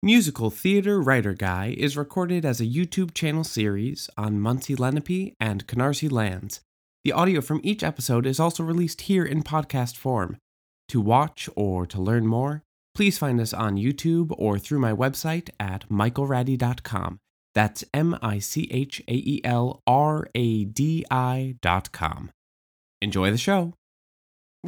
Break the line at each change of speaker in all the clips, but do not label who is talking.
Musical Theater Writer Guy is recorded as a YouTube channel series on Munsee Lenape and Canarsie lands. The audio from each episode is also released here in podcast form. To watch or to learn more, please find us on YouTube or through my website at michaelradi.com. That's M I C H A E L R A D I.com. Enjoy the show.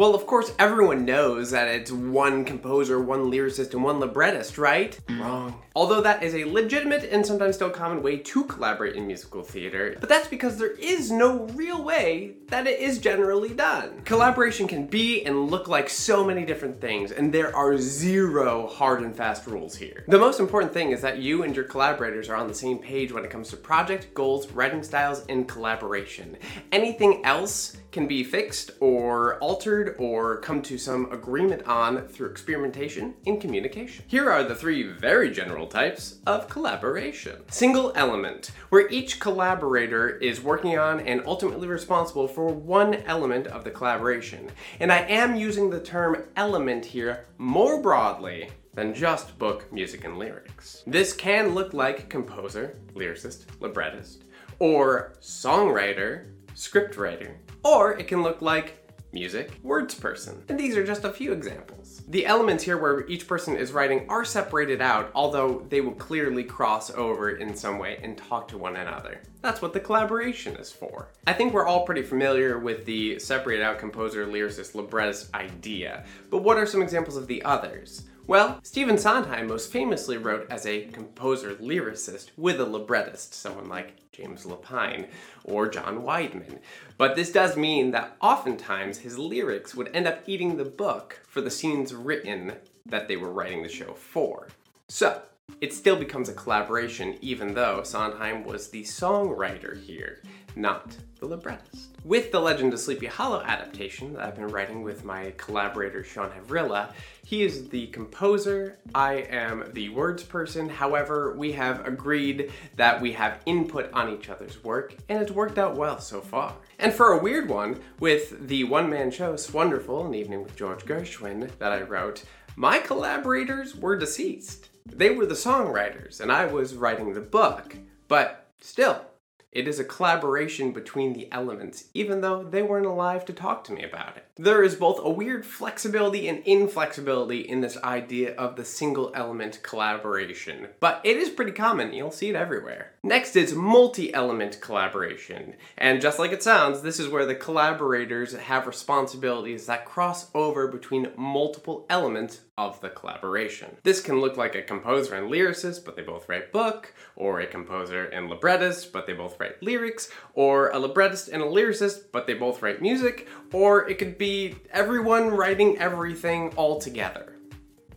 Well, of course, everyone knows that it's one composer, one lyricist, and one librettist, right? Wrong. Although that is a legitimate and sometimes still common way to collaborate in musical theater, but that's because there is no real way that it is generally done. Collaboration can be and look like so many different things, and there are zero hard and fast rules here. The most important thing is that you and your collaborators are on the same page when it comes to project, goals, writing styles, and collaboration. Anything else can be fixed or altered or come to some agreement on through experimentation and communication. Here are the three very general types of collaboration. Single element, where each collaborator is working on and ultimately responsible for one element of the collaboration. And I am using the term element here more broadly than just book, music, and lyrics. This can look like composer, lyricist, librettist, or songwriter, scriptwriter, or it can look like music, words person. And these are just a few examples. The elements here where each person is writing are separated out, although they will clearly cross over in some way and talk to one another. That's what the collaboration is for. I think we're all pretty familiar with the separated out composer, lyricist, librettist idea, but what are some examples of the others? Well, Stephen Sondheim most famously wrote as a composer lyricist with a librettist, someone like James Lapine or John Weidman. But this does mean that oftentimes his lyrics would end up eating the book for the scenes written that they were writing the show for. So, it still becomes a collaboration even though Sondheim was the songwriter here, not the librettist. With the Legend of Sleepy Hollow adaptation that I've been writing with my collaborator Sean Havrilla, he is the composer, I am the words person. However, we have agreed that we have input on each other's work, and it's worked out well so far. And for a weird one, with the one man show Wonderful, an evening with George Gershwin that I wrote, my collaborators were deceased. They were the songwriters, and I was writing the book. But still, it is a collaboration between the elements, even though they weren't alive to talk to me about it. There is both a weird flexibility and inflexibility in this idea of the single element collaboration, but it is pretty common, you'll see it everywhere. Next is multi element collaboration, and just like it sounds, this is where the collaborators have responsibilities that cross over between multiple elements of the collaboration. This can look like a composer and lyricist, but they both write book, or a composer and librettist, but they both write lyrics, or a librettist and a lyricist, but they both write music, or it could be everyone writing everything all together.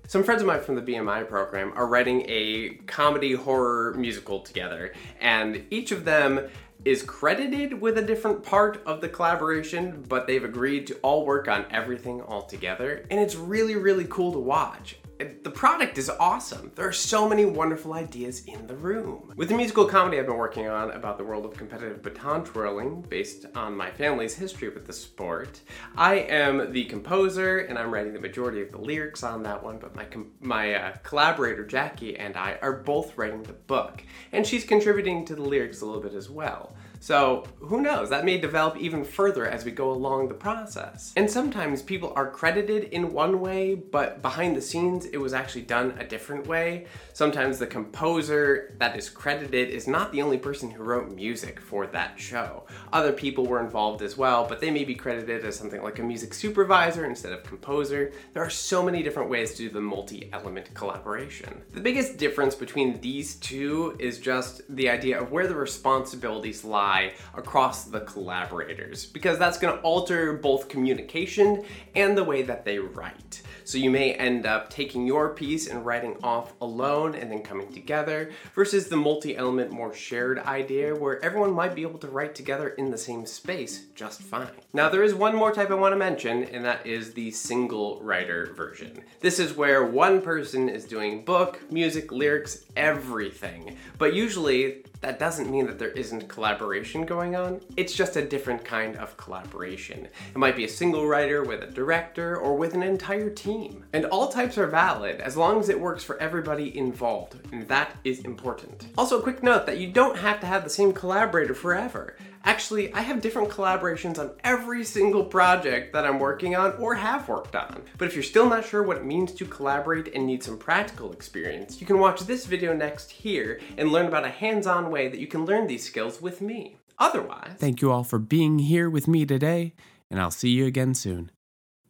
Some friends of mine from the BMI program are writing a comedy horror musical together, and each of them is credited with a different part of the collaboration, but they've agreed to all work on everything all together, and it's really, really cool to watch the product is awesome. There are so many wonderful ideas in the room. With the musical comedy I've been working on about the world of competitive baton twirling, based on my family's history with the sport, I am the composer and I'm writing the majority of the lyrics on that one, but my, my uh, collaborator Jackie and I are both writing the book, and she's contributing to the lyrics a little bit as well. So who knows? That may develop even further as we go along the process. And sometimes people are credited in one way, but behind the scenes it was actually done a different way. Sometimes the composer that is credited is not the only person who wrote music for that show. Other people were involved as well, but they may be credited as something like a music supervisor instead of composer. There are so many different ways to do the multi-element collaboration. The biggest difference between these two is just the idea of where the responsibilities lie across the collaborators because that's going to alter both communication and the way that they write. So you may end up taking your piece and writing off alone and then coming together versus the multi-element more shared idea where everyone might be able to write together in the same space just fine. Now there is one more type I want to mention and that is the single writer version. This is where one person is doing book, music, lyrics, everything. But usually That doesn't mean that there isn't collaboration going on, it's just a different kind of collaboration. It might be a single writer with a director or with an entire team. And all types are valid as long as it works for everybody involved, and that is important. Also, a quick note that you don't have to have the same collaborator forever. Actually, I have different collaborations on every single project that I'm working on or have worked on. But if you're still not sure what it means to collaborate and need some practical experience, you can watch this video next here and learn about a hands-on way that you can learn these skills with me. Otherwise,
Thank you all for being here with me today, and I'll see you again soon.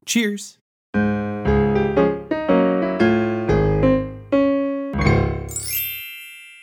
Cheers!